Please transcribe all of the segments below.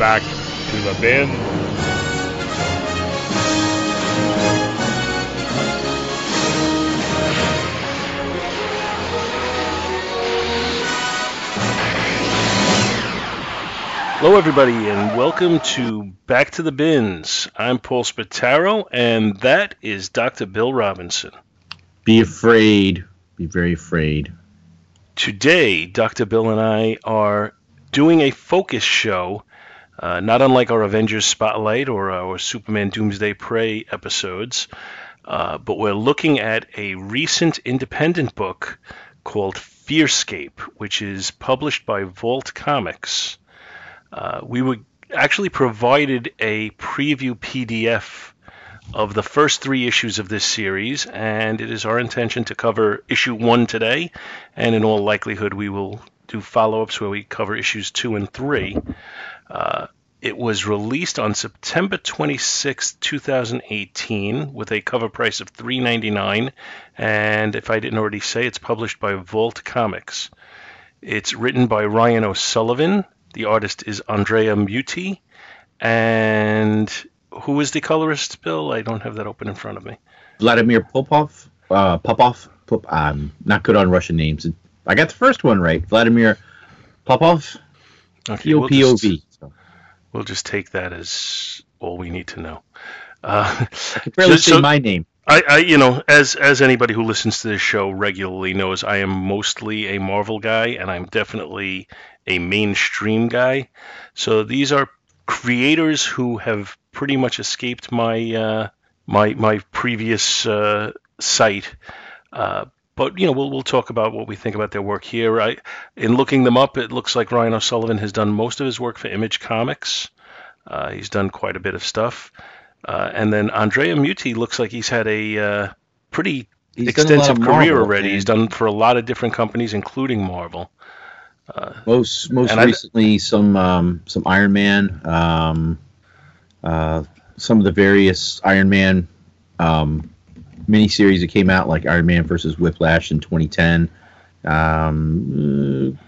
back to the bin. Hello, everybody, and welcome to Back to the Bins. I'm Paul Spataro, and that is Dr. Bill Robinson. Be afraid. Be very afraid. Today, Dr. Bill and I are doing a focus show, uh, not unlike our Avengers Spotlight or our Superman Doomsday Prey episodes, uh, but we're looking at a recent independent book called Fearscape, which is published by Vault Comics. Uh, we were actually provided a preview PDF of the first three issues of this series, and it is our intention to cover issue one today, and in all likelihood, we will do follow ups where we cover issues two and three. Uh, it was released on September 26, 2018, with a cover price of $3.99. And if I didn't already say, it's published by Vault Comics. It's written by Ryan O'Sullivan. The artist is Andrea Mutti. And who is the colorist, Bill? I don't have that open in front of me. Vladimir Popov. Uh, Popov. Pop, I'm not good on Russian names. I got the first one right. Vladimir Popov. Okay, P O we'll just- V. We'll just take that as all we need to know. Uh, I can barely So- say my name. I, I, you know, as as anybody who listens to this show regularly knows, I am mostly a Marvel guy, and I'm definitely a mainstream guy. So these are creators who have pretty much escaped my uh, my my previous uh, sight. Uh, but you know, we'll we'll talk about what we think about their work here. I, in looking them up, it looks like Ryan O'Sullivan has done most of his work for Image Comics. Uh, he's done quite a bit of stuff. Uh, and then Andrea Mutti looks like he's had a uh, pretty He's extensive career Marvel, already. and He's done for a lot of different companies, including Marvel. most most and I- recently some um, some Iron Man, um, uh, some of the various Iron Man um, miniseries that came out, like Iron Man versus Whiplash in 2010. Um,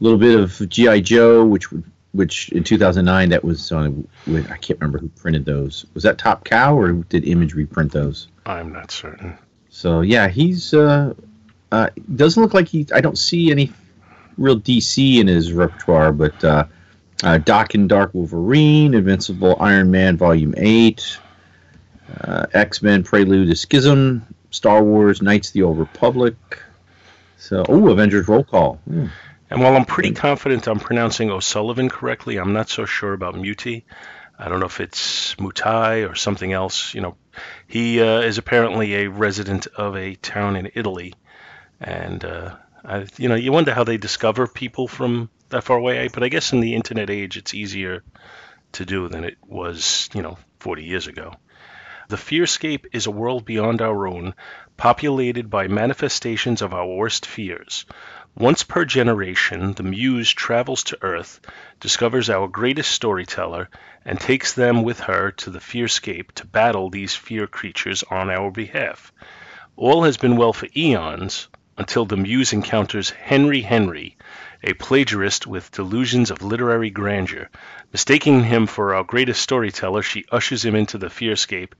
a little bit of GI Joe, which which in 2009 that was on. with- I can't remember who printed those. Was that Top Cow or did Image reprint those? I'm not certain. So yeah, he's uh, uh, doesn't look like he. I don't see any real DC in his repertoire, but uh, uh, Daken Dark Wolverine, Invincible Iron Man Volume Eight, uh, X Men Prelude to Schism, Star Wars Knights of the Old Republic. So oh, Avengers Roll Call. Hmm. And while I'm pretty confident I'm pronouncing O'Sullivan correctly, I'm not so sure about Mutti. I don't know if it's Mutai or something else. You know, he uh, is apparently a resident of a town in Italy, and uh, I, you know, you wonder how they discover people from that far away. But I guess in the internet age, it's easier to do than it was, you know, 40 years ago. The Fearscape is a world beyond our own, populated by manifestations of our worst fears. Once per generation, the Muse travels to Earth, discovers our greatest storyteller, and takes them with her to the Fearscape to battle these fear creatures on our behalf. All has been well for eons until the Muse encounters Henry Henry, a plagiarist with delusions of literary grandeur. Mistaking him for our greatest storyteller, she ushers him into the Fearscape.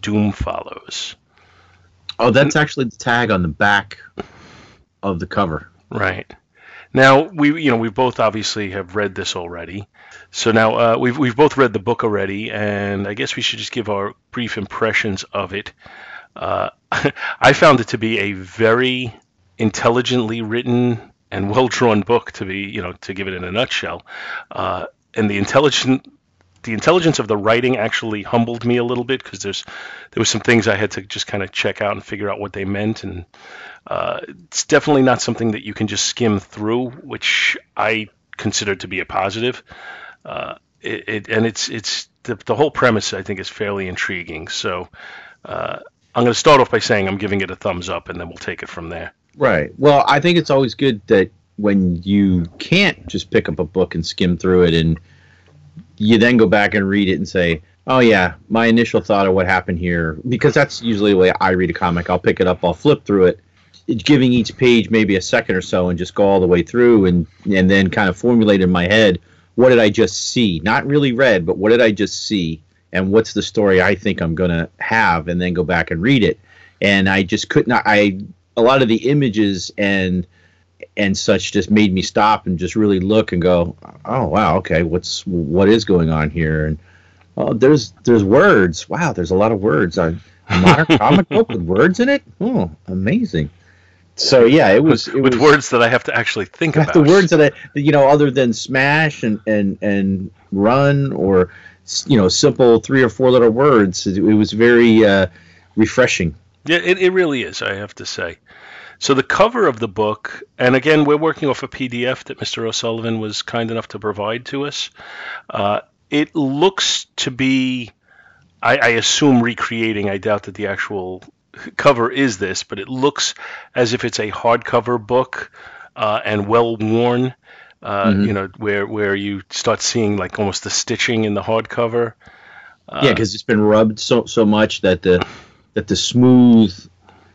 Doom follows. Oh, that's actually the tag on the back of the cover. Right. Now we, you know, we both obviously have read this already. So now uh, we've we've both read the book already, and I guess we should just give our brief impressions of it. Uh, I found it to be a very intelligently written and well drawn book. To be, you know, to give it in a nutshell, uh, and the intelligent. The intelligence of the writing actually humbled me a little bit because there's there was some things I had to just kind of check out and figure out what they meant, and uh, it's definitely not something that you can just skim through, which I consider to be a positive. Uh, it, it, and it's it's the, the whole premise I think is fairly intriguing. So uh, I'm going to start off by saying I'm giving it a thumbs up, and then we'll take it from there. Right. Well, I think it's always good that when you can't just pick up a book and skim through it and you then go back and read it and say, oh, yeah, my initial thought of what happened here, because that's usually the way I read a comic. I'll pick it up, I'll flip through it, giving each page maybe a second or so and just go all the way through and, and then kind of formulate in my head what did I just see? Not really read, but what did I just see? And what's the story I think I'm to have? And then go back and read it. And I just could not, I, a lot of the images and, and such just made me stop and just really look and go, oh wow, okay, what's what is going on here? And oh, there's there's words. Wow, there's a lot of words. A modern comic book with words in it. Oh, amazing. So yeah, it was with, it with was, words that I have to actually think about. The words that I, you know, other than smash and and and run or you know simple three or four letter words, it, it was very uh, refreshing. Yeah, it, it really is. I have to say. So the cover of the book, and again, we're working off a PDF that Mr. O'Sullivan was kind enough to provide to us. Uh, it looks to be, I, I, assume, recreating. I doubt that the actual cover is this, but it looks as if it's a hardcover book uh, and well worn. Uh, mm-hmm. You know, where where you start seeing like almost the stitching in the hardcover. yeah, because it's been rubbed so so much that the that the smooth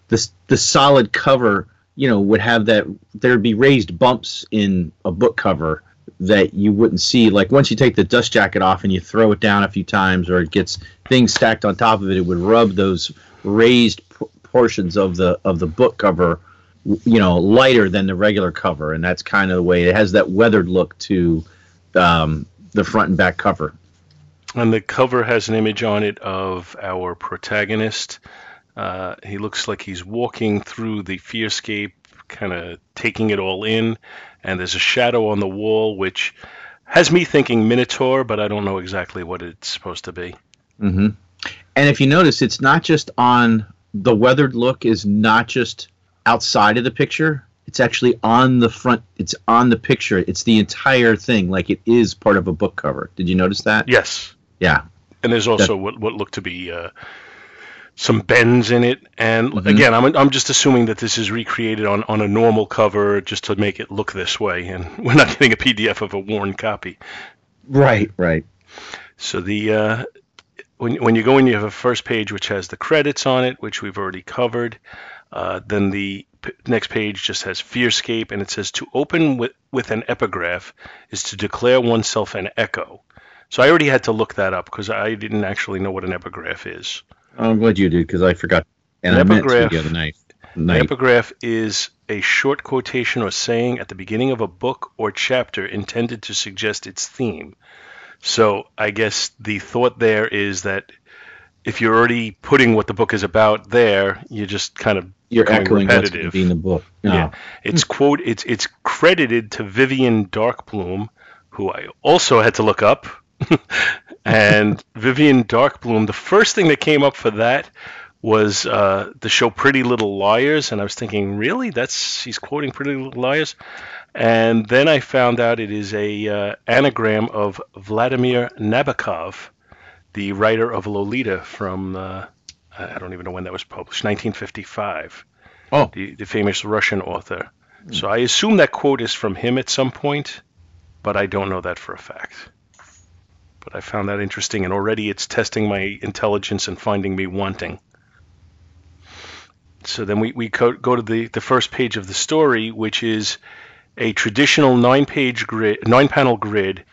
the the solid cover, you know, would have that there'd be raised bumps in a book cover that you wouldn't see. Like once you take the dust jacket off and you throw it down a few times, or it gets things stacked on top of it, it would rub those raised p- portions of the of the book cover, you know, lighter than the regular cover, and that's kind of the way it has that weathered look to um, the front and back cover. And the cover has an image on it of our protagonist uh, he looks like he's walking through the fearscape, kind of taking it all in. And there's a shadow on the wall, which has me thinking Minotaur, but I don't know exactly what it's supposed to be. Mm-hmm. And if you notice, it's not just on the weathered look is not just outside of the picture. It's actually on the front. It's on the picture. It's the entire thing, like it is part of a book cover. Did you notice that? Yes. Yeah. And there's also that, what what looked to be uh, some bends in it. And mm-hmm. again, I'm, I'm just assuming that this is recreated on, on a normal cover just to make it look this way. And we're not getting a PDF of a worn copy. Right, right. So the uh, when, when you go in, you have a first page which has the credits on it, which we've already covered. Uh, then the p- next page just has Fearscape, and it says to open with, with an epigraph is to declare oneself an echo. So I already had to look that up because I didn't actually know what an epigraph is. I'm glad you did because I forgot. And an I epigraph, meant to the other night. night. An epigraph is a short quotation or saying at the beginning of a book or chapter intended to suggest its theme. So I guess the thought there is that if you're already putting what the book is about there, you're just kind of you're echoing repetitive. what's in the book. No. Yeah, ah. it's quote it's it's credited to Vivian Darkbloom, who I also had to look up. And Vivian Darkbloom. The first thing that came up for that was uh, the show Pretty Little Liars, and I was thinking, really, that's she's quoting Pretty Little Liars, and then I found out it is a uh, anagram of Vladimir Nabokov, the writer of Lolita from uh, I don't even know when that was published, 1955. Oh, the, the famous Russian author. Mm. So I assume that quote is from him at some point, but I don't know that for a fact but I found that interesting, and already it's testing my intelligence and finding me wanting. So then we, we go, go to the, the first page of the story, which is a traditional nine page grid, nine panel grid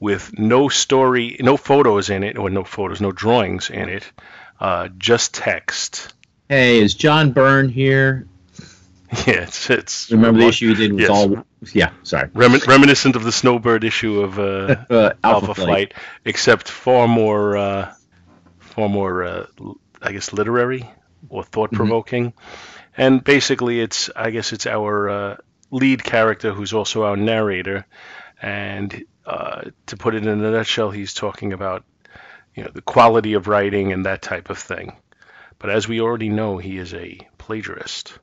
with no story, no photos in it, or no photos, no drawings in it, uh, just text. Hey, is John Byrne here? Yeah, it's, it's remember the issue you did was yes. all yeah sorry Remin- reminiscent of the Snowbird issue of uh, uh, Alpha, Alpha Flight. Flight. except far more uh, far more uh, I guess literary or thought provoking, mm-hmm. and basically it's I guess it's our uh, lead character who's also our narrator, and uh, to put it in a nutshell, he's talking about you know the quality of writing and that type of thing. But as we already know, he is a plagiarist.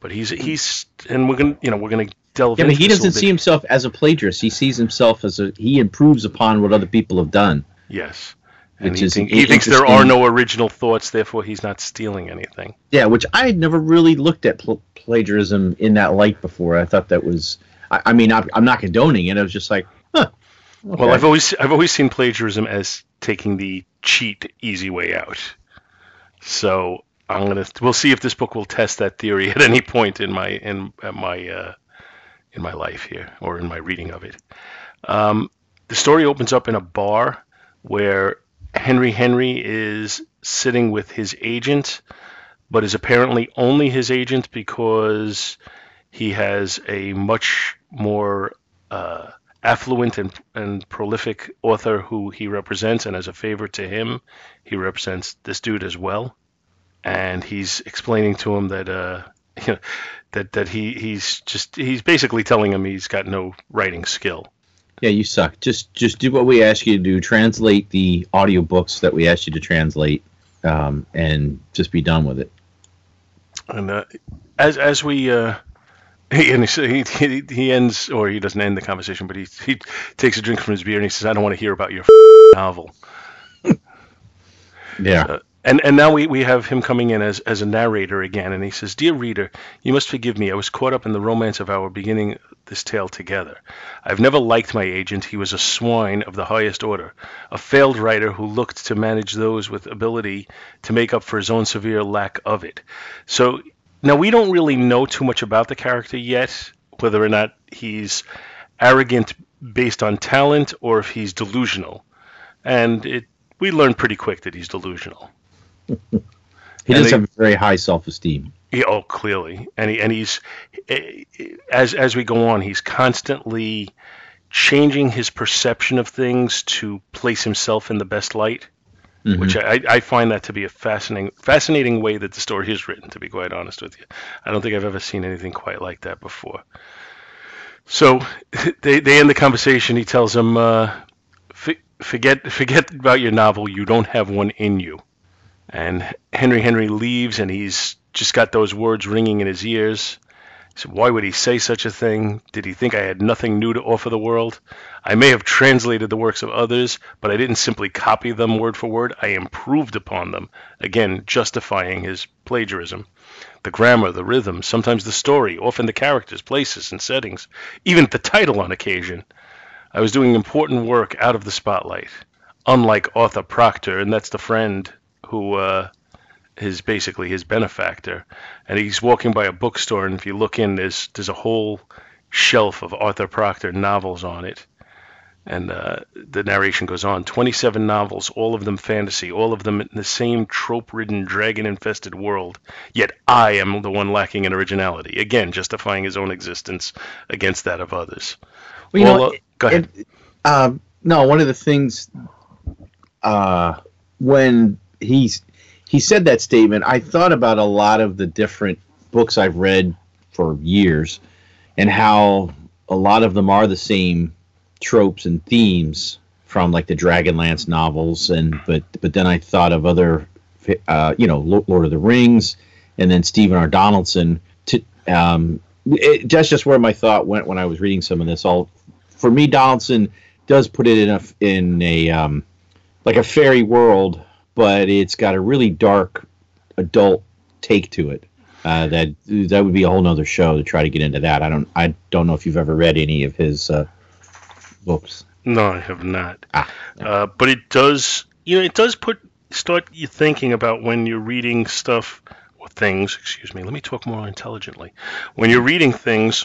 But he's he's and we're gonna you know we're gonna delve. Yeah, but he doesn't see himself as a plagiarist. He sees himself as a he improves upon what other people have done. Yes. And which he, is think, he thinks there are no original thoughts, therefore he's not stealing anything. Yeah, which I had never really looked at pl- plagiarism in that light before. I thought that was, I, I mean, I'm, I'm, not condoning it. I was just like, huh. Okay. Well, I've always I've always seen plagiarism as taking the cheat easy way out. So I'm gonna we'll see if this book will test that theory at any point in my in my uh, in my life here or in my reading of it. Um, the story opens up in a bar where Henry Henry is sitting with his agent, but is apparently only his agent because he has a much more uh, affluent and, and prolific author who he represents, and as a favor to him, he represents this dude as well. And he's explaining to him that uh, you know, that that he he's just he's basically telling him he's got no writing skill. Yeah, you suck. Just just do what we ask you to do. Translate the audiobooks that we asked you to translate, um, and just be done with it. And uh, as as we uh, he, and he, he he ends or he doesn't end the conversation, but he he takes a drink from his beer and he says, "I don't want to hear about your novel." Yeah. Uh, and and now we, we have him coming in as, as a narrator again, and he says, Dear reader, you must forgive me. I was caught up in the romance of our beginning this tale together. I've never liked my agent. He was a swine of the highest order, a failed writer who looked to manage those with ability to make up for his own severe lack of it. So now we don't really know too much about the character yet, whether or not he's arrogant based on talent or if he's delusional. And it we learn pretty quick that he's delusional he does have very high self-esteem. Yeah, oh, clearly, and he and he's as as we go on, he's constantly changing his perception of things to place himself in the best light, mm-hmm. which I, I find that to be a fascinating fascinating way that the story is written. To be quite honest with you, I don't think I've ever seen anything quite like that before. So they they end the conversation. He tells him, uh, "Forget forget about your novel. You don't have one in you." And Henry Henry leaves, and he's just got those words ringing in his ears. Why would he say such a thing? Did he think I had nothing new to offer the world? I may have translated the works of others, but I didn't simply copy them word for word. I improved upon them, again justifying his plagiarism. The grammar, the rhythm, sometimes the story, often the characters, places, and settings, even the title on occasion. I was doing important work out of the spotlight. Unlike Arthur Proctor, and that's the friend who uh, is basically his benefactor, and he's walking by a bookstore, and if you look in, there's there's a whole shelf of Arthur Proctor novels on it. And uh, the narration goes on 27 novels, all of them fantasy, all of them in the same trope ridden, dragon infested world. Yet I am the one lacking in originality. Again, justifying his own existence against that of others. Well, you well, know, uh, go ahead. It, uh, no, one of the things uh, when he's he said that statement, I thought about a lot of the different books I've read for years and how a lot of them are the same tropes and themes from like the Dragonlance novels and but but then I thought of other uh, you know Lord of the Rings and then Stephen R. Donaldson to um, it, that's just where my thought went when I was reading some of this all for me Donaldson does put it in a in a um, like a fairy world but it's got a really dark adult take to it. Uh, that that would be a whole nother show to try to get into that. I don't I don't know if you've ever read any of his uh, books. No, I have not. Ah, uh, but it does you know it does put start you thinking about when you're reading stuff or things. Excuse me. Let me talk more intelligently. When you're reading things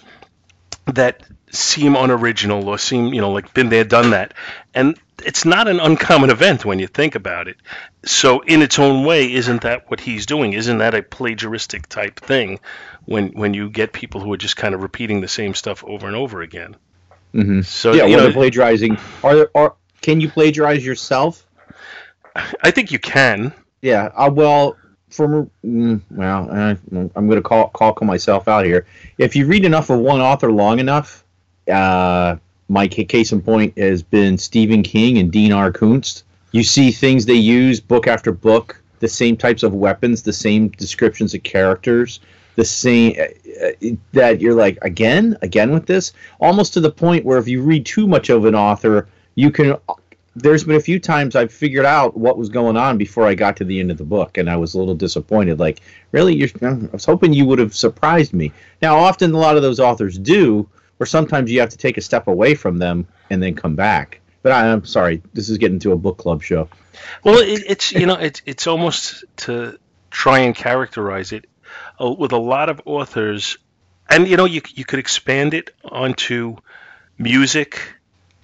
that seem unoriginal or seem you know like been there done that. And it's not an uncommon event when you think about it. So in its own way isn't that what he's doing? Isn't that a plagiaristic type thing when when you get people who are just kind of repeating the same stuff over and over again? Mm-hmm. so yeah you know, plagiarizing are there are can you plagiarize yourself? I think you can. Yeah uh, well from mm, well, uh, I'm going to call call myself out here. If you read enough of one author long enough, uh, my case in point has been Stephen King and Dean R. Koontz. You see things they use book after book, the same types of weapons, the same descriptions of characters, the same uh, that you're like again, again with this, almost to the point where if you read too much of an author, you can there's been a few times I've figured out what was going on before I got to the end of the book, and I was a little disappointed. Like, really, you're, I was hoping you would have surprised me. Now, often a lot of those authors do, or sometimes you have to take a step away from them and then come back. But I, am sorry, this is getting to a book club show. Well, it, it's you know, it's it's almost to try and characterize it uh, with a lot of authors, and you know, you you could expand it onto music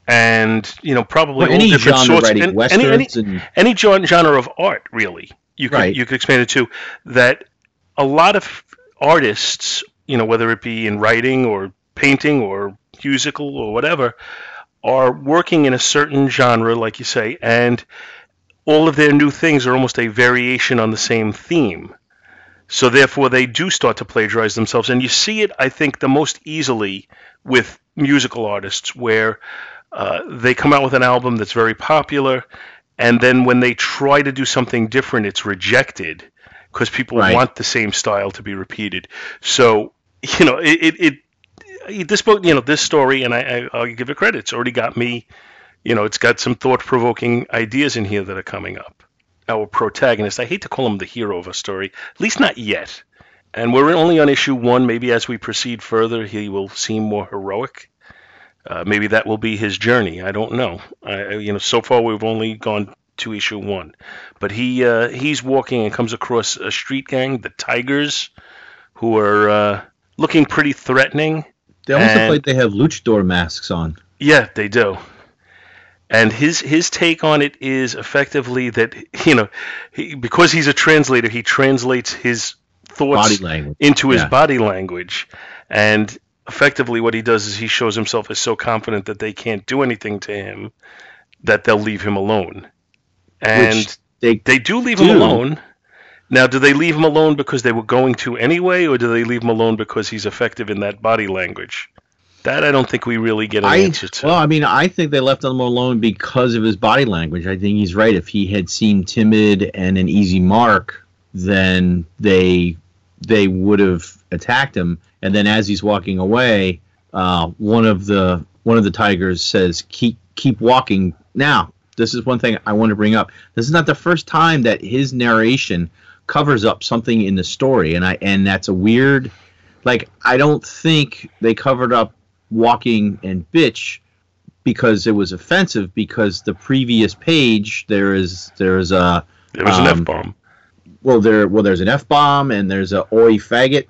and you know probably Well, all any different genre sorts writing and- westerns any, any, and any genre of art really you could Right. you could expand it to that a lot of artists you know whether it be in writing or painting or musical or whatever are working in a certain genre like you say and all of their new things are almost a variation on the same theme so therefore they do start to plagiarize themselves and you see it i think the most easily with musical artists where uh, they come out with an album that's very popular and then when they try to do something different it's rejected because people Right. want the same style to be repeated. So you know it, it, it this book you know this story and I, I i'll give it credit it's already got me you know it's got some thought-provoking ideas in here that are coming up. Our protagonist i hate to call him the hero of a story at least not yet. And we're only on issue one maybe as we proceed further he will seem more heroic uh, maybe that will be his journey. I don't know. I, you know, so far we've only gone to issue one, but he uh, he's walking and comes across a street gang, the Tigers, who are uh, looking pretty threatening. they almost and- look like they have luchador masks on. Yeah, they do. And his his take on it is effectively that you know, he, because he's a translator, he translates his thoughts into his Yeah. body language. And effectively, what he does is he shows himself as so confident that they can't do anything to him that they'll leave him alone. And Which they they do leave him alone. Now, do they leave him alone because they were going to anyway, or do they leave him alone because he's effective in that body language? That I don't think we really get an I answer to. well, I mean, I think they left him alone because of his body language. I think he's right. If he had seemed timid and an easy mark, then they they would have attacked him. And then as he's walking away, uh, one of the one of the tigers says, "Keep keep walking." Now, this is one thing I want to bring up. This is not the first time that his narration covers up something in the story, and I and that's a weird. Like I don't think they covered up walking and bitch because it was offensive because the previous page there is there is a there was an um, F bomb. well there well there's an f bomb and there's a oi faggot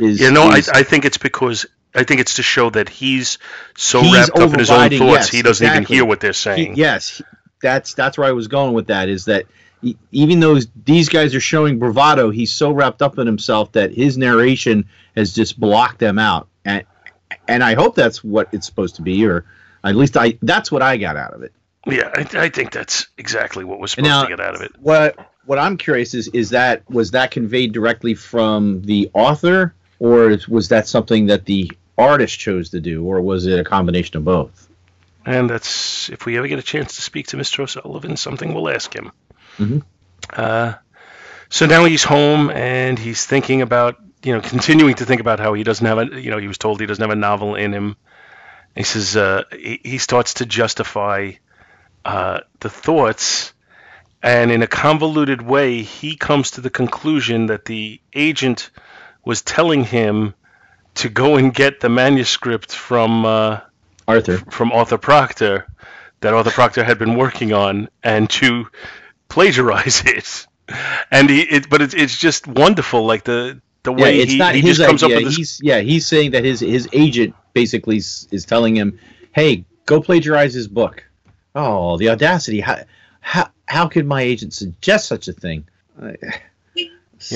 is You know, I, is- I think it's because I think it's to show that he's so He's wrapped up in his own thoughts yes, he doesn't exactly. even hear what they're he- saying. yes that's that's where I was going with that is that e- even though these guys are showing bravado he's so wrapped up in himself that his narration has just blocked them out and and I hope that's what it's supposed to be or at least I that's what I got out of it Yeah, I, I think that's exactly what we're supposed now- to get out of it. what what I'm curious is is that was that conveyed directly from the author or was that something that the artist chose to do or was it a combination of both And that's if we ever get a chance to speak to Mr. O'Sullivan, something we'll ask him. Mhm. Uh, so now he's home and he's thinking about, you know, continuing to think about how he doesn't have a, you know, he was told he doesn't have a novel in him. He says uh, he, he starts to justify uh, the thoughts, and in a convoluted way, he comes to the conclusion that the agent was telling him to go and get the manuscript from. Uh, Arthur from Arthur Proctor that Arthur Proctor had been working on and to plagiarize it. And he, it, but it's it's just wonderful, like the the yeah way it's he, not he his just comes idea up with this. he's yeah he's saying that his his agent basically is, is telling him hey go plagiarize his book oh the audacity how how, how could my agent suggest such a thing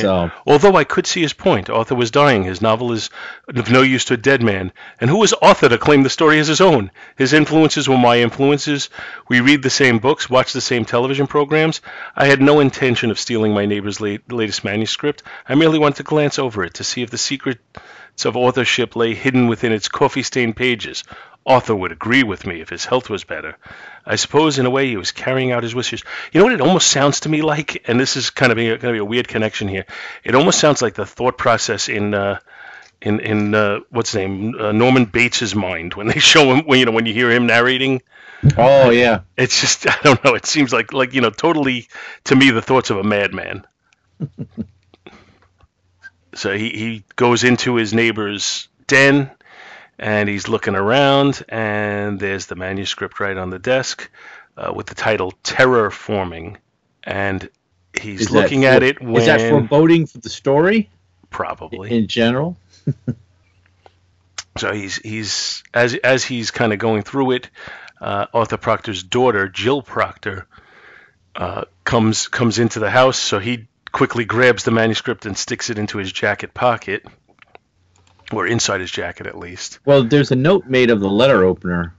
so Although I could see his point, Arthur was dying. His novel is of no use to a dead man. And who was Arthur to claim the story as his own? His influences were my influences. We read the same books, watch the same television programs. I had no intention of stealing my neighbor's late, latest manuscript. I merely wanted to glance over it to see if the secrets of authorship lay hidden within its coffee-stained pages. Arthur would agree with me if his health was better. I suppose, in a way, he was carrying out his wishes. You know what it almost sounds to me like? And this is kind of going to be a weird connection here. It almost sounds like the thought process in uh, in in uh, what's his name uh, Norman Bates's mind when they show him when you know when you hear him narrating. oh yeah It's just I don't know. It seems like like you know totally to me the thoughts of a madman. so he he goes into his neighbor's den and he's looking around and there's the manuscript right on the desk uh, with the title Terror Forming. And he's Is looking for- at it when is that foreboding for the story? Probably. In general? So he's he's as as he's kind of going through it, uh, Arthur Proctor's daughter, Jill Proctor, uh, comes comes into the house. So he quickly grabs the manuscript and sticks it into his jacket pocket, or inside his jacket at least. Well, there's a note made of the letter opener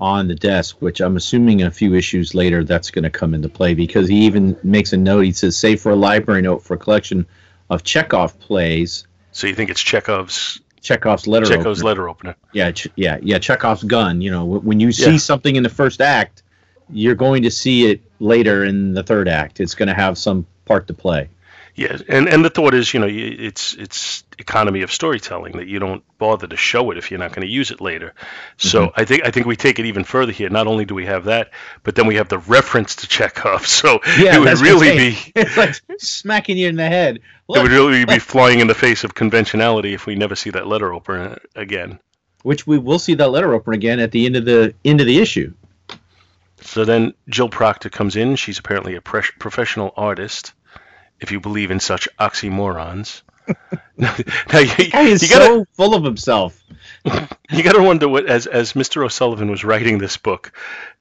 on the desk, which I'm assuming a few issues later that's going to come into play because he even makes a note. He says, "Save for a library note for a collection of Chekhov plays." So you think it's Chekhov's Chekhov's letter Chekhov's opener. letter opener? Yeah, yeah, yeah. Chekhov's gun. You know, when you see Yeah. something in the first act, you're going to see it later in the third act. It's going to have some part to play. Yeah, and and the thought is, you know, it's it's economy of storytelling that you don't bother to show it if you're not going to use it later. So Mm-hmm. I think I think we take it even further here. Not only do we have that, but then we have the reference to Chekhov. So it would really be it's like smacking you in the head. it would really be flying in the face of conventionality if we never see that letter opener again. which we will see that letter opener again at the end of the end of the issue. So then Jill Proctor comes in. She's apparently a pres- professional artist, if you believe in such oxymorons. now, you, Guy is gotta, so full of himself. you got to wonder what, as as Mr. O'Sullivan was writing this book,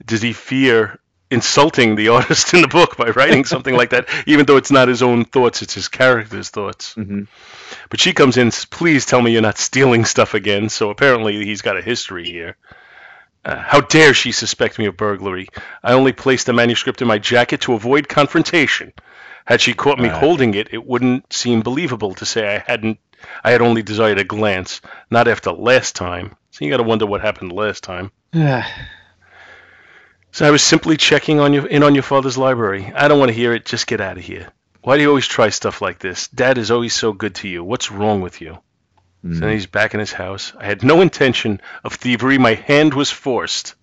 does he fear insulting the artist in the book by writing something like that, even though it's not his own thoughts, it's his character's thoughts. Mhm. But she comes in, and says, please tell me you're not stealing stuff again. So apparently he's got a history here. Uh, how dare she suspect me of burglary? I only placed the manuscript in my jacket to avoid confrontation. Had she caught me Right. holding it, it wouldn't seem believable to say I hadn't. I had only desired a glance, not after last time. So you got to wonder what happened last time. Yeah. So I was simply checking on you in on your father's library. I don't want to hear it. Just get out of here. Why do you always try stuff like this? Dad is always so good to you. What's wrong with you? So Mm. then he's back in his house. I had no intention of thievery. My hand was forced.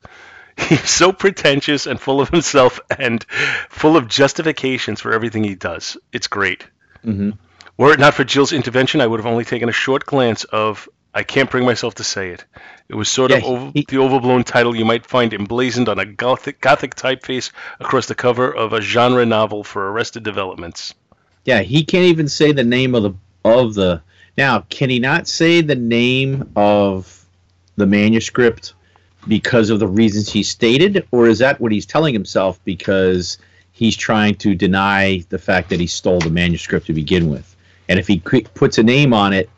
He's so pretentious and full of himself and full of justifications for everything he does. It's great. hmm Were it not for Jill's intervention, I would have only taken a short glance of I can't bring myself to say it. It was sort of over, he- the overblown title you might find emblazoned on a gothic, gothic typeface across the cover of a genre novel for Arrested Developments. Yeah, he can't even say the name of the of the. Now, can he not say the name of the manuscript because of the reasons he stated, or is that what he's telling himself because he's trying to deny the fact that he stole the manuscript to begin with? And if he puts a name on it,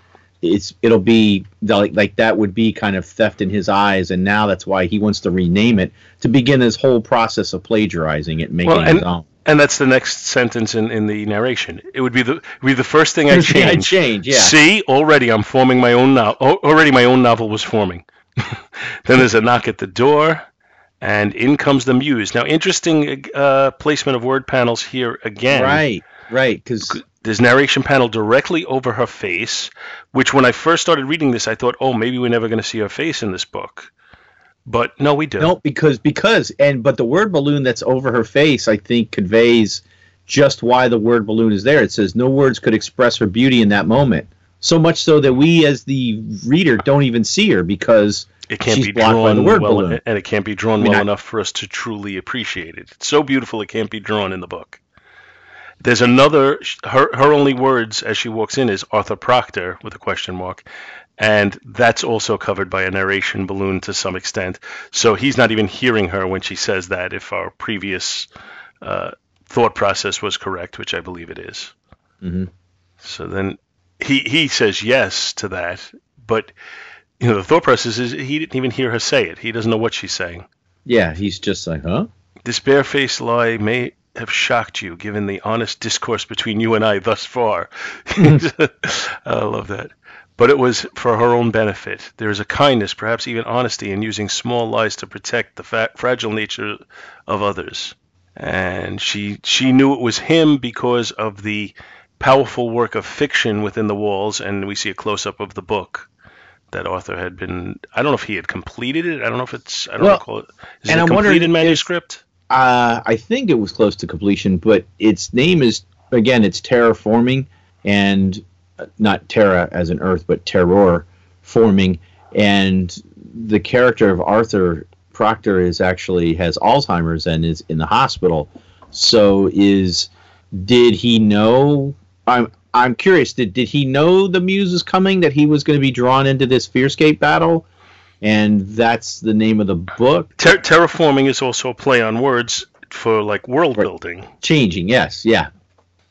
it's it'll be like like that would be kind of theft in his eyes, and now that's why he wants to rename it to begin his whole process of plagiarizing it, and making Well, it and- his own. And that's the next sentence in, in the narration. It would be the be the first thing I change. change, yeah. See, already I'm forming my own novel. Already my own novel was forming. then there's a knock at the door, and in comes the muse. Now, interesting uh, placement of word panels here again. Right, right, because There's narration panel directly over her face, which when I first started reading this, I thought, oh, maybe we're never going to see her face in this book. But no, we do. No, because because and but the word balloon that's over her face, I think, conveys just why the word balloon is there. It says no words could express her beauty in that moment. So much so that we, as the reader, don't even see her because it can't she's be blocked by drawn the word well, balloon. and it can't be drawn I mean, well I- enough for us to truly appreciate it. It's so beautiful, it can't be drawn in the book. There's another. Her her only words as she walks in is Arthur Proctor with a question mark, and that's also covered by a narration balloon to some extent. So he's not even hearing her when she says that. If our previous uh, thought process was correct, which I believe it is. Mhm. So then he he says yes to that, but you know the thought process is he didn't even hear her say it. He doesn't know what she's saying. yeah, he's just like, huh? This barefaced lie may have shocked you, given the honest discourse between you and I thus far. I love that. But it was for her own benefit. There is a kindness, perhaps even honesty, in using small lies to protect the fa- fragile nature of others. And she she knew it was him because of the powerful work of fiction within the walls. And we see a close up of the book that Arthur had been. I don't know if he had completed it. I don't know if it's. I don't Well, recall it. Is and it a I'm wondering completed if- manuscript? Uh, I think it was close to completion, but its name is again, it's terraforming, and uh, not terra as in Earth, but terror forming, and the character of Arthur Proctor is actually has Alzheimer's and is in the hospital. So is did he know? I'm I'm curious. Did did he know the muse was coming? That he was going to be drawn into this Fearscape battle, and that's the name of the book. Ter- terraforming is also a play on words for like world Right. building. Changing, yes, yeah.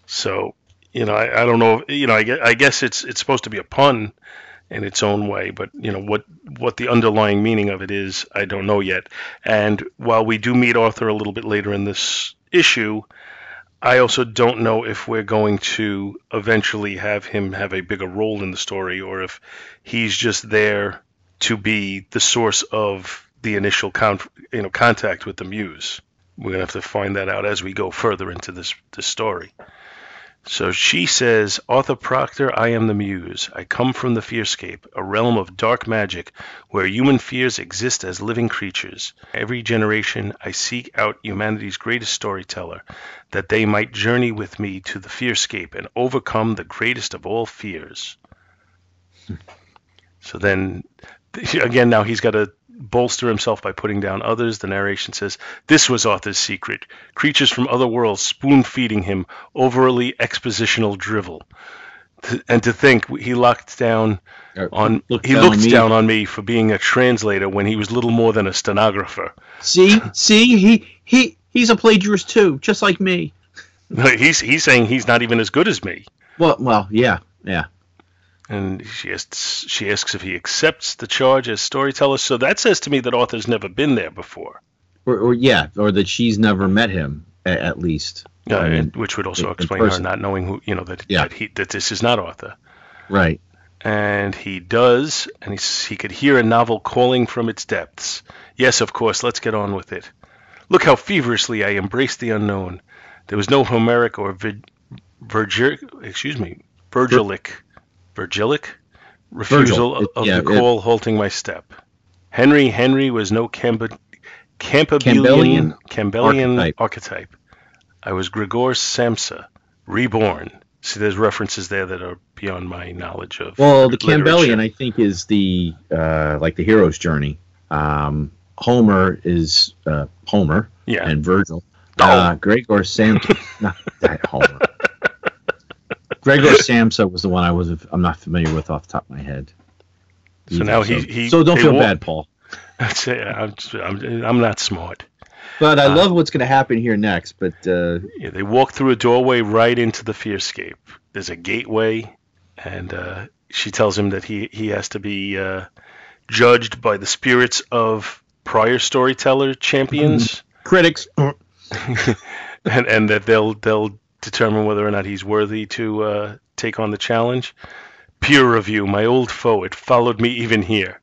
So, you know, I, I don't know. You know, I guess, I guess it's it's supposed to be a pun in its own way, but you know what what the underlying meaning of it is, I don't know yet. And while we do meet Arthur a little bit later in this issue, I also don't know if we're going to eventually have him have a bigger role in the story, or if he's just there to be the source of the initial con- you know contact with the muse. We're gonna have to find that out as we go further into this this story. So she says, Arthur Proctor, I am the Muse. I come from the Fearscape, a realm of dark magic where human fears exist as living creatures. Every generation I seek out humanity's greatest storyteller, that they might journey with me to the Fearscape and overcome the greatest of all fears. Hmm. so then, again, now he's got to bolster himself by putting down others. The narration says, This was Arthur's secret. Creatures from other worlds spoon feeding him overly expositional drivel. And to think he locked down on Looked he down looked me. down on me for being a translator when he was little more than a stenographer. See, see, he he he's a plagiarist too, just like me. He's he's saying he's not even as good as me. Well, well, yeah, yeah. And she asks, she asks if he accepts the charge as storyteller. So that says to me that Arthur's never been there before, Or, or yeah, or that she's never met him a- at least. uh, I mean, which would also in explain her not knowing who you know that Yeah. that, he, that this is not Arthur. right. And he does, and he, he could hear a novel calling from its depths. Yes, of course, let's get on with it. Look how feverishly I embraced the unknown. There was no Homeric or Vir- Virgil, excuse me, Virgilic, Virgilic refusal Virgil, of yeah, the call halting my step. Henry Henry was no Camb- Campbellian Campbellian, archetype. archetype. I was Gregor Samsa, reborn. See, there's references there that are beyond my knowledge of. Well, the. Campbellian, I think, is the uh, like the hero's journey. Um, Homer is uh, Homer Yeah. and Virgil. Oh. Uh, Gregor Samsa, not that Homer. Gregor Samsa was the one I was I'm not familiar with off the top of my head. So now he- he- so don't they feel walk- bad, Paul. That's it. I'm, I'm, I'm not smart. But I Uh, love what's going to happen here next. But uh, Yeah, they walk through a doorway right into the fearscape. There's a gateway, and uh, she tells him that he, he has to be uh, judged by the spirits of prior storyteller champions, critics, and, and that they'll they'll determine whether or not he's worthy to uh, take on the challenge. Peer review, my old foe, it followed me even here.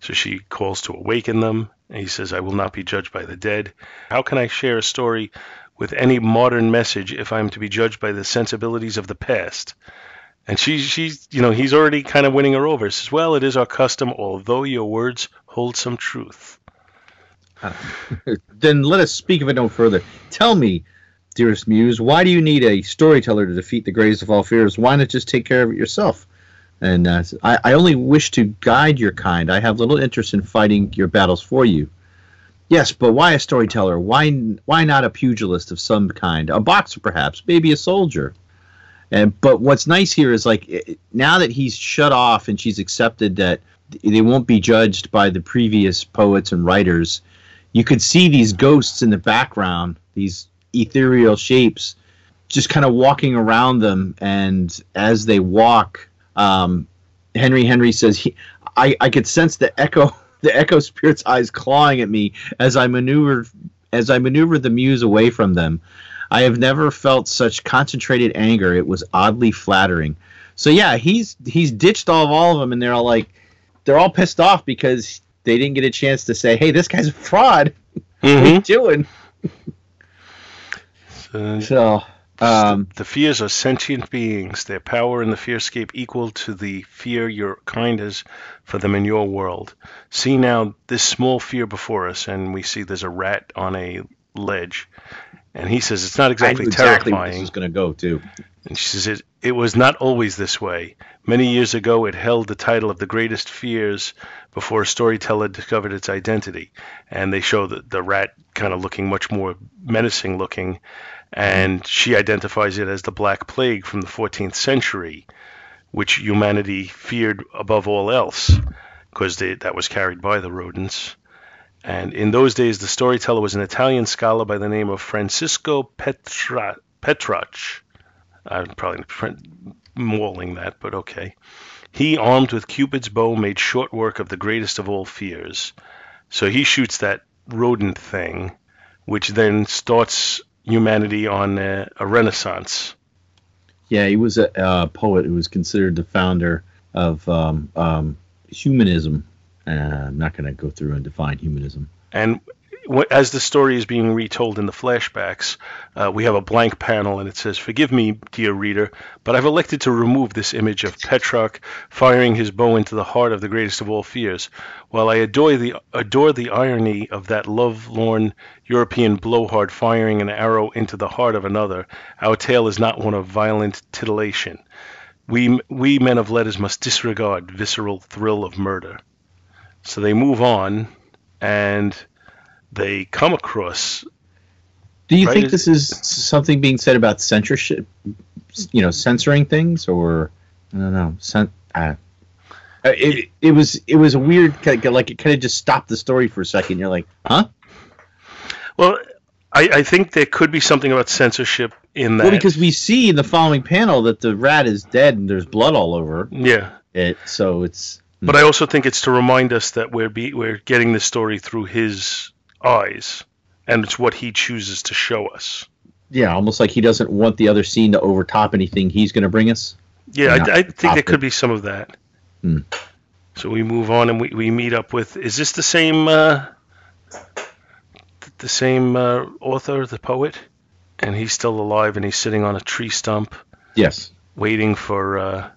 So she calls to awaken them, and he says, I will not be judged by the dead. How can I share a story with any modern message if I'm to be judged by the sensibilities of the past? And she, she's, you know, he's already kind of winning her over. He says, Well, it is our custom, although your words hold some truth. then let us speak of it no further. Tell me, dearest Muse, why do you need a storyteller to defeat the greatest of all fears? Why not just take care of it yourself? And uh, I, I only wish to guide your kind. I have little interest in fighting your battles for you. Yes, but why a storyteller? Why why not a pugilist of some kind? A boxer, perhaps, maybe a soldier. And but what's nice here is like now that he's shut off and she's accepted that they won't be judged by the previous poets and writers you could see these ghosts in the background, these ethereal shapes, just kind of walking around them. And as they walk, um, Henry Henry says, he, I, I could sense the echo, the echo spirit's eyes clawing at me as I maneuver, as I maneuver the muse away from them. I have never felt such concentrated anger. It was oddly flattering. So yeah, he's he's ditched all of all of them, and they're all like, they're all pissed off because they didn't get a chance to say, "Hey, this guy's a fraud." What are you doing? So, So, um, the fears are sentient beings, their power in the fearscape equal to the fear your kind has for them in your world. See now this small fear before us, and we see there's a rat on a ledge. And he says it's not exactly exactly terrifying. this was going to go too. And she says, it, it was not always this way. Many years ago, it held the title of the greatest fears before a storyteller discovered its identity. And they show the, the rat kind of looking much more menacing looking. And she identifies it as the Black Plague from the 14th century, which humanity feared above all else. because that was carried by the rodents. And in those days, the storyteller was an Italian scholar by the name of Francisco Petra- Petrarch. I'm probably mauling that, but okay. He, armed with Cupid's bow, made short work of the greatest of all fears. So he shoots that rodent thing, which then starts humanity on a, a renaissance. Yeah, he was a, a, poet who was considered the founder of um, um, humanism. Uh, I'm not going to go through and define humanism. And as the story is being retold in the flashbacks, uh, we have a blank panel and it says, Forgive me, dear reader, but I've elected to remove this image of Petrarch firing his bow into the heart of the greatest of all fears. While I adore the, adore the irony of that love-lorn European blowhard firing an arrow into the heart of another, our tale is not one of violent titillation. We, we men of letters must disregard visceral thrill of murder. So they move on, and they come across. Do you right? think this is something being said about censorship? You know, censoring things, or I don't know. Cen- uh, it, it was it was a weird like it kind of just stopped the story for a second. You're like, huh? Well, I, I think there could be something about censorship in that. Well, because we see in the following panel that the rat is dead and there's blood all over. Yeah. It so it's. But I also think it's to remind us that we're be, we're getting the story through his eyes, and it's what he chooses to show us. Yeah, almost like he doesn't want the other scene to overtop anything he's going to bring us. Yeah, I, I, think there could be some of that. Hmm. So we move on and we, we meet up with. Is this the same uh, the same uh, author, the poet? And he's still alive and he's sitting on a tree stump. Yes. Waiting for. Uh,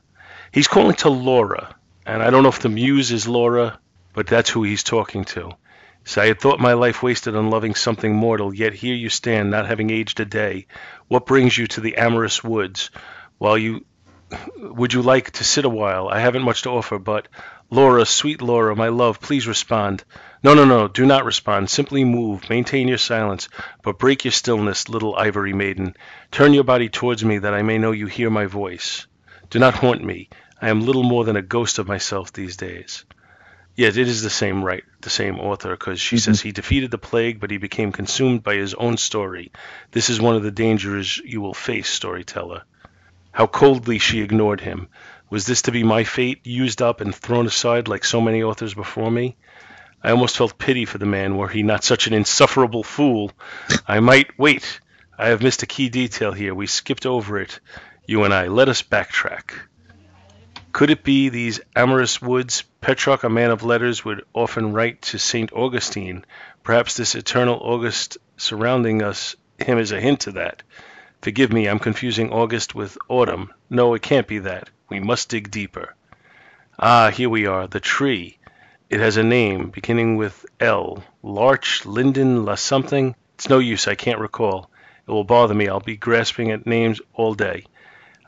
he's calling to Laura, and I don't know if the muse is Laura, but that's who he's talking to. So I had thought my life wasted on loving something mortal, yet here you stand, not having aged a day. What brings you to the amorous woods? While you would you like to sit a while? I haven't much to offer, but Laura, sweet Laura, my love, please respond. No, no, no, do not respond. Simply move, maintain your silence, but break your stillness, little ivory maiden. Turn your body towards me that I may know you hear my voice. Do not haunt me. I am little more than a ghost of myself these days. Yes, it is the same right, the same author, because she mm-hmm. says he defeated the plague, but he became consumed by his own story. This is one of the dangers you will face, storyteller. How coldly she ignored him. Was this to be my fate, used up and thrown aside like so many authors before me? I almost felt pity for the man, were he not such an insufferable fool. I might wait. I have missed a key detail here. We skipped over it, you and I. Let us backtrack. Could it be these amorous woods? Petrarch, a man of letters, would often write to St. Augustine. Perhaps this eternal August surrounding us him is a hint to that. Forgive me, I'm confusing August with autumn. No, it can't be that. We must dig deeper. Ah, here we are, the tree. It has a name beginning with L. Larch, linden, la something. It's no use, I can't recall. It will bother me. I'll be grasping at names all day.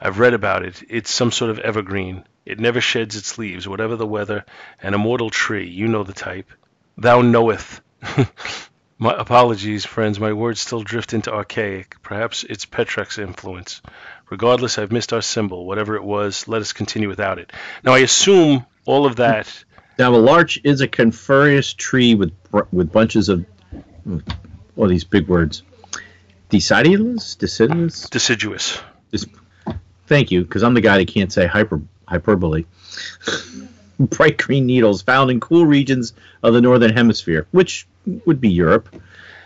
I've read about it. It's some sort of evergreen. It never sheds its leaves, whatever the weather, an immortal tree. You know the type. Thou knoweth. my apologies, friends. My words still drift into archaic. Perhaps it's Petrarch's influence. Regardless, I've missed our symbol. Whatever it was, let us continue without it. Now, I assume all of that. Now, a larch is a coniferous tree with with bunches of hmm, all these big words. Deciduous, deciduous, deciduous. Thank you, because I'm the guy that can't say hyper hyperbole. Bright green needles found in cool regions of the northern hemisphere, which would be Europe.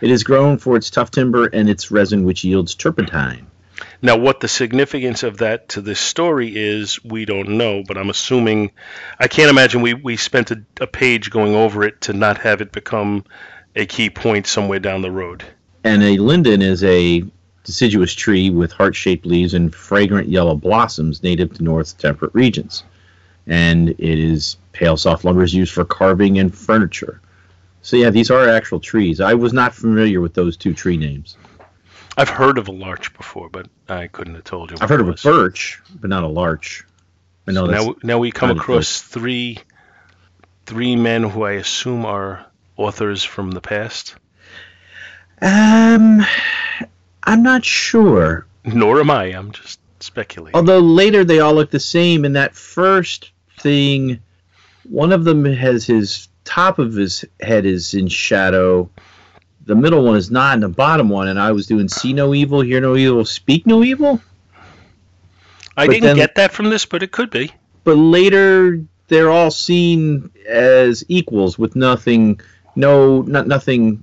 It is grown for its tough timber and its resin, which yields turpentine. Now, what the significance of that to this story is, we don't know, but I'm assuming, I can't imagine we, we spent a, a page going over it to not have it become a key point somewhere down the road. And a linden is a deciduous tree with heart shaped leaves and fragrant yellow blossoms native to north temperate regions. And it is pale soft lumber is used for carving and furniture. So, yeah, these are actual trees. I was not familiar with those two tree names. I've heard of a larch before, but I couldn't have told you. I've heard of a birch, but not a larch. I know so now, now we come across three three men who I assume are authors from the past. Um, I'm not sure. Nor am I. I'm just speculating. Although later they all look the same. In that first thing, one of them has his top of his head is in shadow. The middle one is not, and the bottom one. And I was doing see no evil, hear no evil, speak no evil. I But didn't then- get that from this, but it could be. But later, they're all seen as equals with nothing, no, not nothing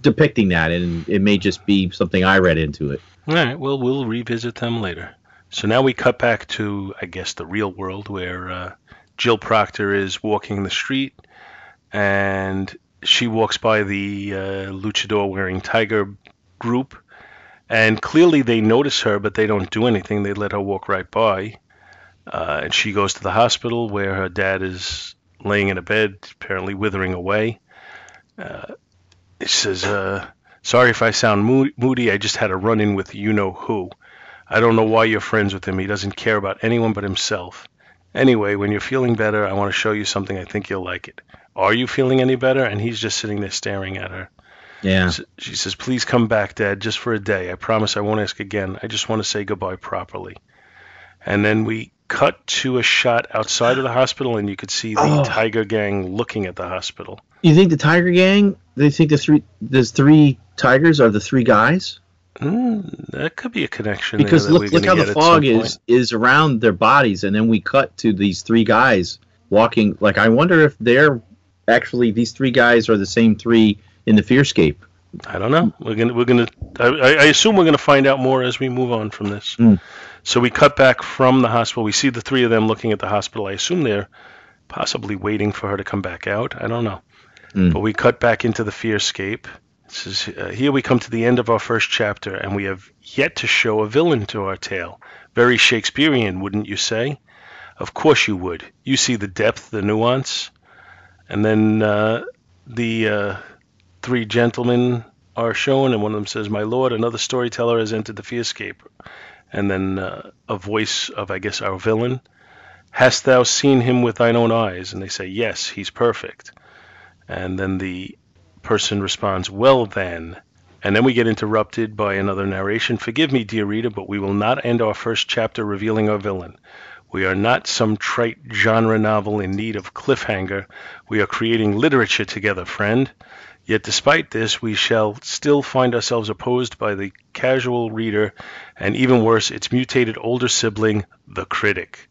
depicting that, and it may just be something I read into it. All right, well, we'll revisit them later. So now we cut back to, I guess, the real world where uh, Jill Proctor is walking the street and she walks by the uh, luchador wearing tiger group. And clearly they notice her, but they don't do anything. They let her walk right by. Uh, and she goes to the hospital where her dad is laying in a bed, apparently withering away. Uh, it says, uh, Sorry if I sound moo- moody. I just had a run in with you know who. I don't know why you're friends with him. He doesn't care about anyone but himself. Anyway, when you're feeling better, I want to show you something. I think you'll like it. Are you feeling any better? And he's just sitting there staring at her. Yeah. She says, Please come back, Dad, just for a day. I promise I won't ask again. I just want to say goodbye properly. And then we cut to a shot outside of the hospital, and you could see the Oh. Tiger Gang looking at the hospital. You think the Tiger Gang? They think the three, there's three tigers are the three guys Mm, that could be a connection. because look, look how the fog is point. is around their bodies, and then we cut to these three guys walking. Like I wonder if they're actually these three guys are the same three in the Fearscape. I don't know. We're gonna we're gonna. I, I I assume we're gonna find out more as we move on from this. Mm. So we cut back from the hospital. We see the three of them looking at the hospital. I assume they're possibly waiting for her to come back out. I don't know. Mm. But we cut back into the fearscape. This is uh, here we come to the end of our first chapter, and we have yet to show a villain to our tale. Very Shakespearean, wouldn't you say? Of course you would. You see the depth, the nuance, and then uh, the uh, three gentlemen are shown, and one of them says, "My lord, another storyteller has entered the fearscape." And then uh, a voice of, I guess, our villain. Hast thou seen him with thine own eyes? And they say, Yes, he's perfect. And then the person responds, Well, then. And then we get interrupted by another narration. Forgive me, dear reader, but we will not end our first chapter revealing our villain. We are not some trite genre novel in need of cliffhanger. We are creating literature together, friend. Yet despite this, we shall still find ourselves opposed by the casual reader, and even worse, its mutated older sibling, the critic.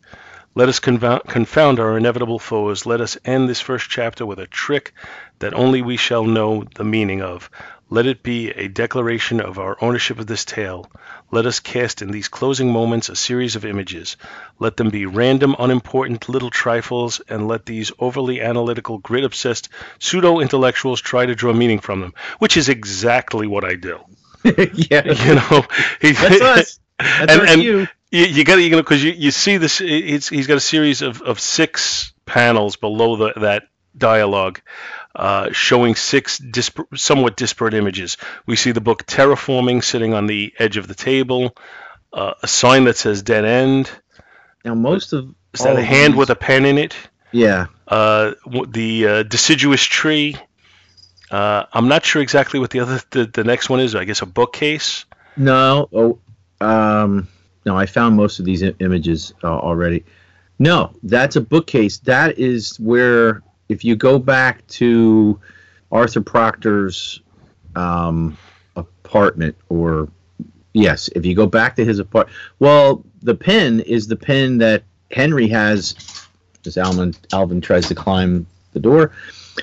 Let us confound, our inevitable foes. Let us end this first chapter with a trick that only we shall know the meaning of. Let it be a declaration of our ownership of this tale. Let us cast in these closing moments a series of images. Let them be random, unimportant little trifles, and let these overly analytical, grid obsessed pseudo intellectuals try to draw meaning from them, which is exactly what I do. yeah, You know, that's us. That's And- and- cue. you, you got you know because you, you see this he's got a series of, of six panels below the, that dialogue uh, showing six disp- somewhat disparate images. We see the book terraforming sitting on the edge of the table uh, a sign that says dead end. Now most of is that a hand these- with a pen in it? Yeah. uh, the uh, deciduous tree. Uh, i'm not sure exactly what the other the, the next one is. I guess a bookcase? No, oh, um, no, I found most of these I- images uh, already. No, that's a bookcase. That is where, if you go back to Arthur Proctor's um, apartment, or yes, if you go back to his apartment, well, the pen is the pen that Henry has as Alvin Alvin tries to climb the door.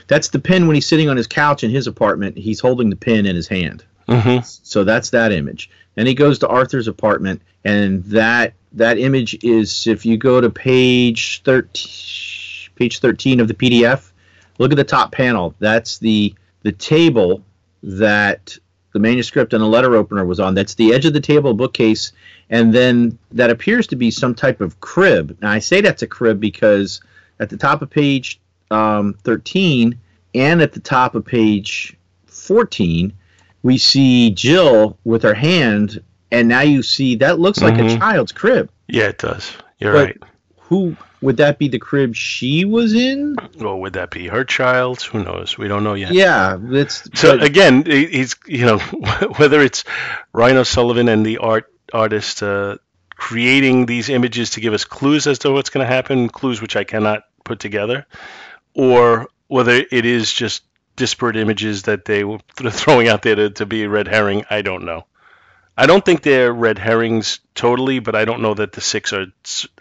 That's the pen when he's sitting on his couch in his apartment. He's holding the pen in his hand. mm-hmm. So that's that image. And he goes to Arthur's apartment, and that that image is if you go to page thirteen, page thirteen of the PDF, look at the top panel. That's the the table that the manuscript and the letter opener was on. That's the edge of the table bookcase, and then that appears to be some type of crib. Now I say that's a crib because at the top of page um, thirteen and at the top of page fourteen we see Jill with her hand, and now you see that looks like a Mhm. child's crib. yeah it does you're But- right Who would that be? The crib she was in? Or would that be her child? Who knows? We don't know yet. Yeah, that's So but- again, he- he's you know whether it's Ryan O'Sullivan and the art artist uh, creating these images to give us clues as to what's going to happen, clues which I cannot put together, or whether it is just disparate images that they were throwing out there to, to be a red herring. I don't know. I don't think they're red herrings totally, but I don't know that the six are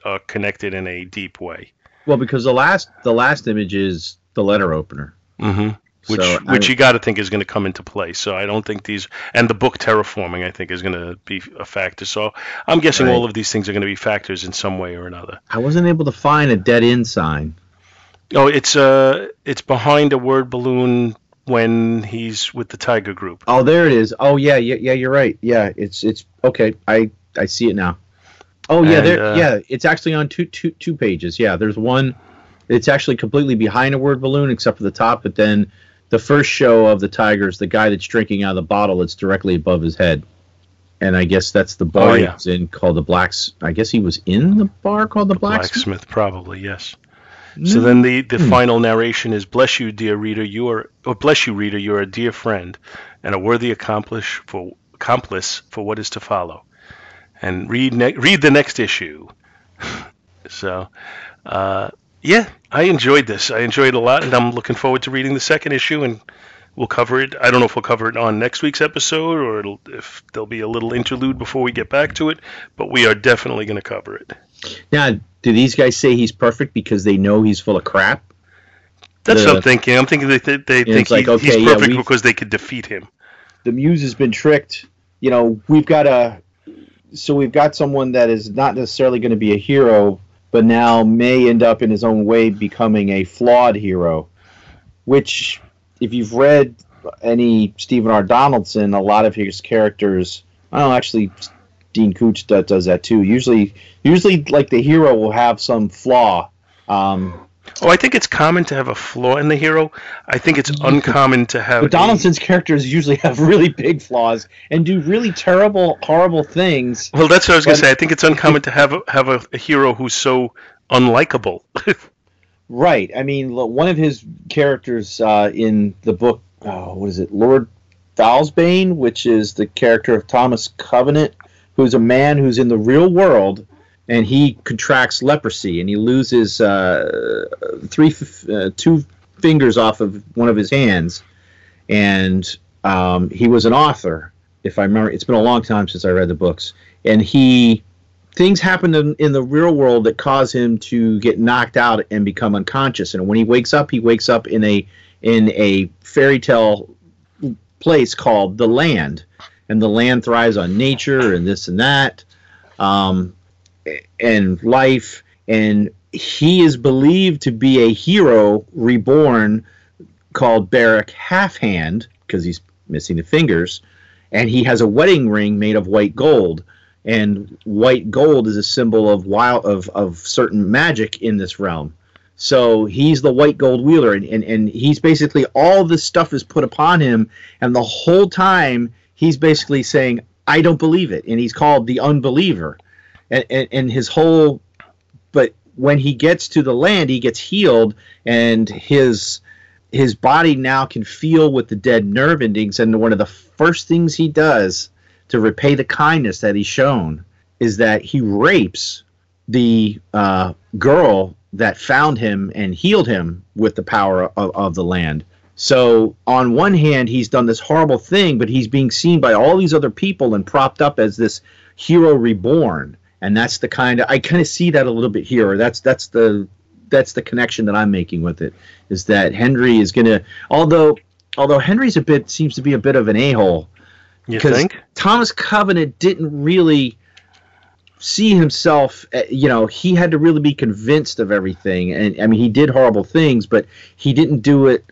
uh, connected in a deep way. Well, because the last the last image is the letter opener. Mm-hmm. Which so, which I, you got to think is going to come into play. So I don't think these and the book terraforming I think is going to be a factor. So I'm guessing right. all of these things are going to be factors in some way or another. I wasn't able to find a dead end sign. Oh, it's uh it's behind a word balloon when he's with the Tiger Group. Oh, there it is. Oh yeah, yeah, yeah. You're right. Yeah, it's it's okay. I I see it now. Oh yeah, and, there. Uh, yeah, it's actually on two two two pages. Yeah, there's one. It's actually completely behind a word balloon except for the top, but then the first show of the Tigers, the guy that's drinking out of the bottle, it's directly above his head. And I guess that's the bar oh, yeah. he's in called the Blacks. I guess he was in the bar called the, the Blacksmith. Blacksmith, probably yes. So then the, the mm. final narration is bless you, dear reader, you are or bless you, reader, you are a dear friend and a worthy accomplice for accomplice for what is to follow. And read ne- read the next issue. so uh, yeah, I enjoyed this. I enjoyed it a lot, and I'm looking forward to reading the second issue. And we'll cover it. I don't know if we'll cover it on next week's episode or if there'll be a little interlude before we get back to it. But we are definitely going to cover it. Now, do these guys say he's perfect because they know he's full of crap? That's the, what I'm thinking. I'm thinking they, they, they think like, okay, he's perfect yeah, because they could defeat him. The muse has been tricked. You know, we've got a so we've got someone that is not necessarily going to be a hero, but now may end up in his own way becoming a flawed hero. Which, if you've read any Stephen R. Donaldson, a lot of his characters, well, actually, Dean Koontz does, does that too. Usually, usually like the hero will have some flaw. Um, Oh, I think it's common to have a flaw in the hero. I think it's uncommon to have. But Donaldson's a... characters usually have really big flaws and do really terrible, horrible things. Well, that's what I was going to say. I think it's uncommon to have a, have a, a hero who's so unlikable. right. I mean, one of his characters uh, in the book, oh, what is it, Lord Foul's Bane, which is the character of Thomas Covenant, who's a man who's in the real world and he contracts leprosy and he loses uh, three uh, two fingers off of one of his hands. And um, he was an author if i remember it's been a long time since i read the books. And he things happen in, in the real world that cause him to get knocked out and become unconscious. And when he wakes up he wakes up in a in a fairy tale place called the land and the land thrives on nature and this and that um, and life, and he is believed to be a hero reborn called Berek Halfhand because he's missing the fingers, and he has a wedding ring made of white gold. And white gold is a symbol of wild of, of certain magic in this realm. So he's the white gold wielder, and, and, and he's basically all this stuff is put upon him, and the whole time he's basically saying, I don't believe it. And he's called the unbeliever and, and, and his whole but when he gets to the land he gets healed and his his body now can feel with the dead nerve endings and one of the first things he does to repay the kindness that he's shown is that he rapes the uh, girl that found him and healed him with the power of, of the land so on one hand he's done this horrible thing but he's being seen by all these other people and propped up as this hero reborn and that's the kind of I kind of see that a little bit here. That's that's the that's the connection that I'm making with it is that Henry is going to although although Henry's a bit seems to be a bit of an a-hole. You think? Thomas Covenant didn't really see himself eh, you know he had to really be convinced of everything and i mean he did horrible things but he didn't do it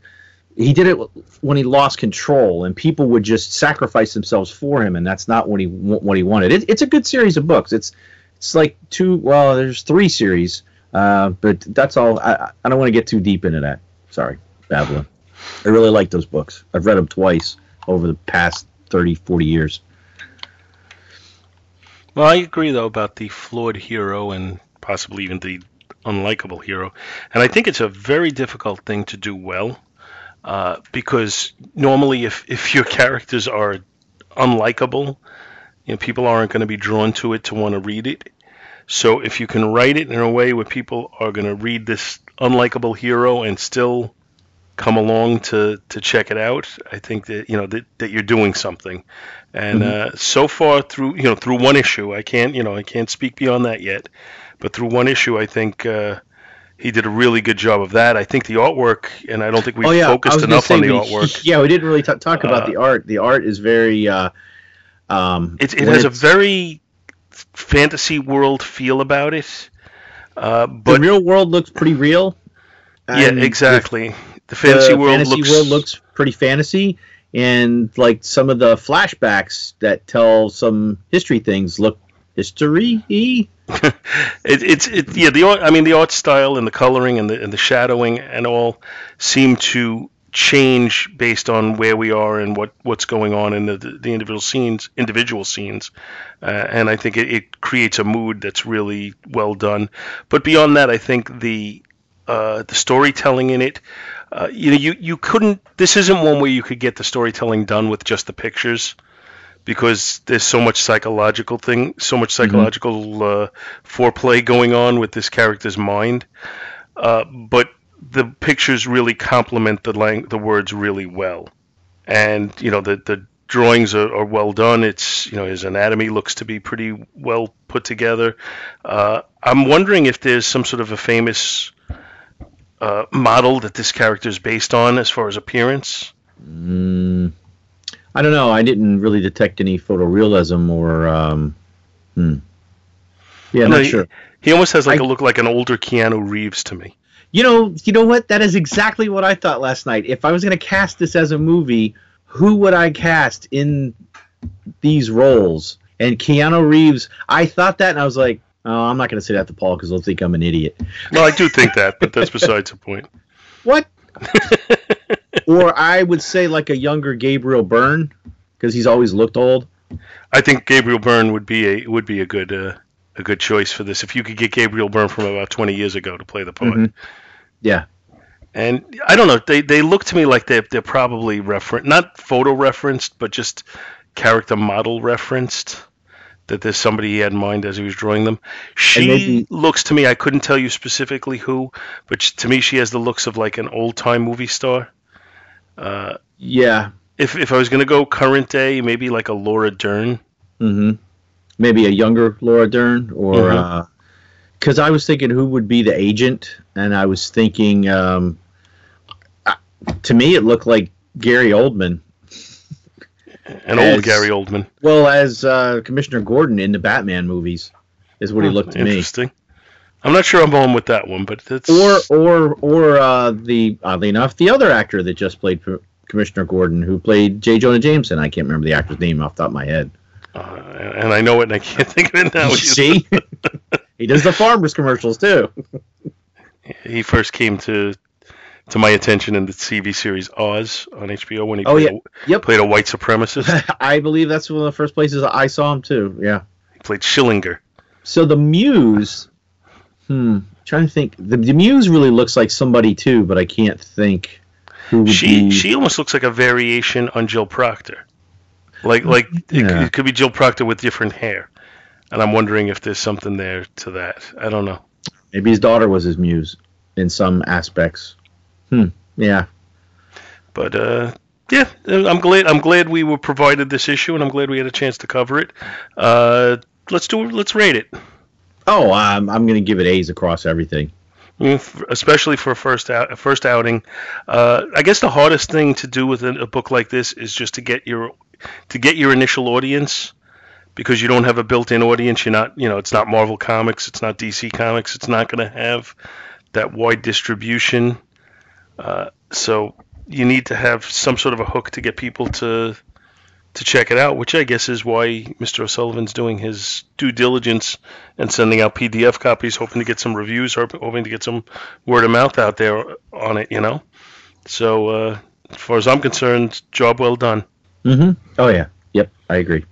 he did it when he lost control and people would just sacrifice themselves for him and that's not what he what he wanted it, it's a good series of books it's it's like two. Well, there's three series, uh, but that's all. I, I don't want to get too deep into that. Sorry, Babylon. I really like those books. I've read them twice over the past 30, 40 years. Well, I agree though about the flawed hero and possibly even the unlikable hero, and I think it's a very difficult thing to do well. Uh, because normally, if, if your characters are unlikable, you know, people aren't going to be drawn to it to want to read it. So if you can write it in a way where people are going to read this unlikable hero and still come along to to check it out, I think that you know that, that you're doing something. And Mm-hmm. uh, so far through you know through one issue, I can't you know I can't speak beyond that yet. But through one issue, I think uh, he did a really good job of that. I think the artwork, and I don't think we oh yeah, focused enough say on the we- artwork. Yeah, we didn't really t- talk about Uh, the art. The art is very. Uh, um, It, it has a very fantasy world feel about it. Uh, the real world looks pretty real. yeah, exactly. The The fantasy world fantasy looks world looks pretty fantasy, and like some of the flashbacks that tell some history things look history. it, it's it yeah the I mean the art style and the coloring and the and the shadowing and all seem to change based on where we are and what what's going on in the, the individual scenes individual scenes. Uh, and I think it, it creates a mood that's really well done. But beyond that I think the uh, the storytelling in it uh, you know you you couldn't this isn't one where you could get the storytelling done with just the pictures because there's so much psychological thing, so much psychological uh, foreplay going on with this character's mind. Uh, but the pictures really complement the lang- the words really well, and you know the the drawings are, are well done. It's you know his anatomy looks to be pretty well put together. Uh, I'm wondering if there's some sort of a famous uh, model that this character is based on as far as appearance. Mm, I don't know. I didn't really detect any photorealism or. Um, hmm. Yeah, No, not he- sure. He almost has like I- a look like an older Keanu Reeves to me. You know, you know what? That is exactly what I thought last night. If I was going to cast this as a movie, who would I cast in these roles? And Keanu Reeves, I thought that, and I was like, oh, I'm not going to say that to Paul because he'll think I'm an idiot. Well, I do think that, but that's besides the point. What? or I would say like a younger Gabriel Byrne because he's always looked old. I think Gabriel Byrne would be a would be a good uh, a good choice for this if you could get Gabriel Byrne from about 20 years ago to play the part. Mhm. Yeah. And I don't know, they they look to me like they they're probably referenced, not photo referenced, but just character model referenced. That there's somebody he had in mind as he was drawing them. She maybe- looks to me. I couldn't tell you specifically who, but to me she has the looks of like an old time movie star. Uh, Yeah. if if I was gonna go current day, maybe like a Laura Dern. hmm Maybe a younger Laura Dern, or because I was thinking who would be the agent, and I was thinking, um, uh, to me, it looked like Gary Oldman. An As- old Gary Oldman. Well, as uh, Commissioner Gordon in the Batman movies, is what he looked to me. I'm not sure I'm on with that one, but it's Or, or, or uh, the oddly enough, the other actor that just played Commissioner Gordon, who played J. Jonah Jameson. I can't remember the actor's name off the top of my head. uh, and I know it, and I can't think of it now. You see, he does the farmers commercials too. he first came to to my attention in the TV series Oz on HBO when he Oh, played, yeah. a, Yep. played a white supremacist. I believe that's one of the first places I saw him too. Yeah. he played Schillinger. So the Muse, hmm, trying to think. The, the Muse really looks like somebody too, but I can't think She be. she almost looks like a variation on Jill Proctor. Like like it, could, it could be Jill Proctor with different hair, and I'm wondering if there's something there to that. I don't know. Maybe his daughter was his Muse in some aspects. Hmm. Yeah. But uh, yeah, I'm glad I'm glad we were provided this issue, and I'm glad we had a chance to cover it. Uh, let's do let's rate it, Oh, I'm I'm gonna give it A's across everything. F- especially for a first out, first outing. Uh, I guess the hardest thing to do with a, a book like this is just to get your to get your initial audience because you don't have a built-in audience. You're not, you know, it's not Marvel Comics, it's not DC Comics, it's not going to have that wide distribution. Uh, so you need to have some sort of a hook to get people to to check it out, which I guess is why Mr. O'Sullivan's doing his due diligence and sending out PDF copies, hoping to get some reviews, hop- hoping to get some word of mouth out there on it. You know, so uh, as far as I'm concerned, job well done. Mm-hmm. Oh yeah. Yep. I agree.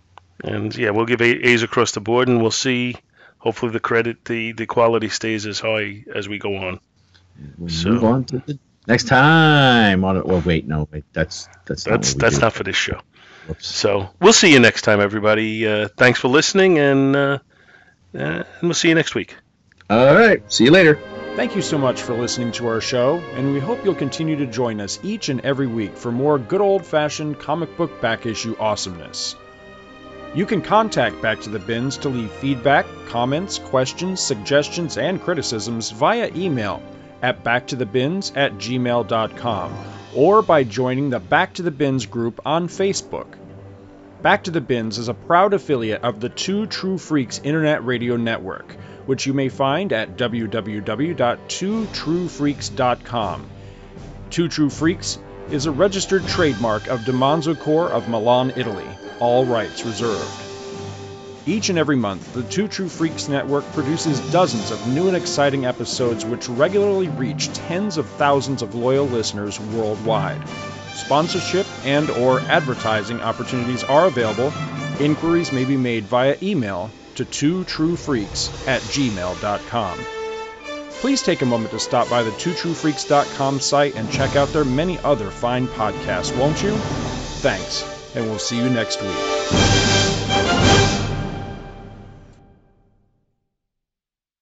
And yeah, we'll give A's across the board, and we'll see. Hopefully, the credit, the the quality stays as high as we go on. We'll So- move on to the next time on it. Well, wait, no, wait. That's that's not That's that's do. not for this show. Whoops. So we'll see you next time, everybody. Uh, thanks for listening, and uh, Uh, and we'll see you next week. All right. See you later. Thank you so much for listening to our show, and we hope you'll continue to join us each and every week for more good old fashioned comic book back issue awesomeness. You can contact Back to the Bins to leave feedback, comments, questions, suggestions, and criticisms via email at backtothebins at gmail.com or by joining the Back to the Bins group on Facebook. Back to the Bins is a proud affiliate of the Two True Freaks Internet Radio Network, which you may find at www.twotruefreaks.com. Two True Freaks is a registered trademark of DiManzo Corps of Milan, Italy, all rights reserved. Each and every month, the Two True Freaks Network produces dozens of new and exciting episodes which regularly reach tens of thousands of loyal listeners worldwide. Sponsorship and or advertising opportunities are available. Inquiries may be made via email to twotruefreaks at gmail.com. Please take a moment to stop by the twotruefreaks.com site and check out their many other fine podcasts, won't you? Thanks, and we'll see you next week.